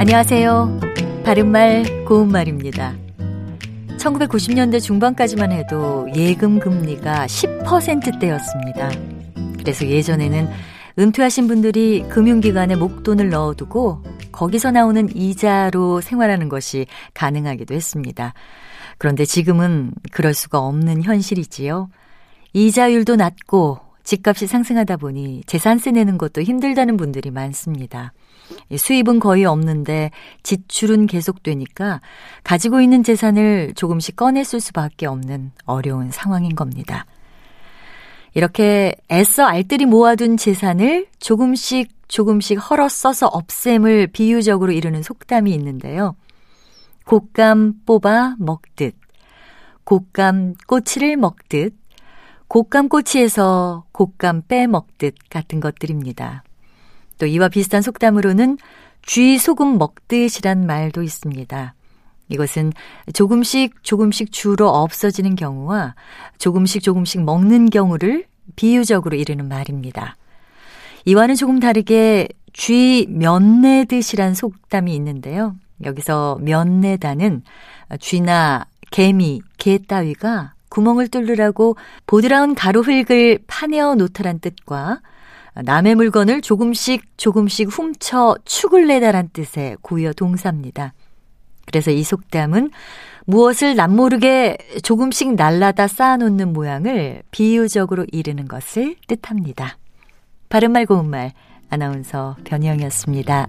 안녕하세요. 바른말 고운말입니다. 1990년대 중반까지만 해도 예금 금리가 10%대였습니다. 그래서 예전에는 은퇴하신 분들이 금융기관에 목돈을 넣어두고 거기서 나오는 이자로 생활하는 것이 가능하기도 했습니다. 그런데 지금은 그럴 수가 없는 현실이지요. 이자율도 낮고 집값이 상승하다 보니 재산세 내는 것도 힘들다는 분들이 많습니다. 수입은 거의 없는데 지출은 계속되니까 가지고 있는 재산을 조금씩 꺼냈을 수밖에 없는 어려운 상황인 겁니다. 이렇게 애써 알뜰히 모아둔 재산을 조금씩 조금씩 헐어 써서 없앰을 비유적으로 이루는 속담이 있는데요. 곶감 뽑아 먹듯, 곶감 꼬치를 먹듯, 곶감 꼬치에서 곶감 빼먹듯 같은 것들입니다. 또 이와 비슷한 속담으로는 쥐 소금 먹듯이란 말도 있습니다. 이것은 조금씩 조금씩 주로 없어지는 경우와 조금씩 조금씩 먹는 경우를 비유적으로 이르는 말입니다. 이와는 조금 다르게 쥐 면내듯이란 속담이 있는데요. 여기서 면내다는 쥐나 개미, 개 따위가 구멍을 뚫으라고 보드라운 가루 흙을 파내어 놓더란 뜻과 남의 물건을 조금씩 조금씩 훔쳐 축을 내다란 뜻의 고유 동사입니다. 그래서 이 속담은 무엇을 남모르게 조금씩 날라다 쌓아놓는 모양을 비유적으로 이르는 것을 뜻합니다. 바른말 고운말 아나운서 변희영이었습니다.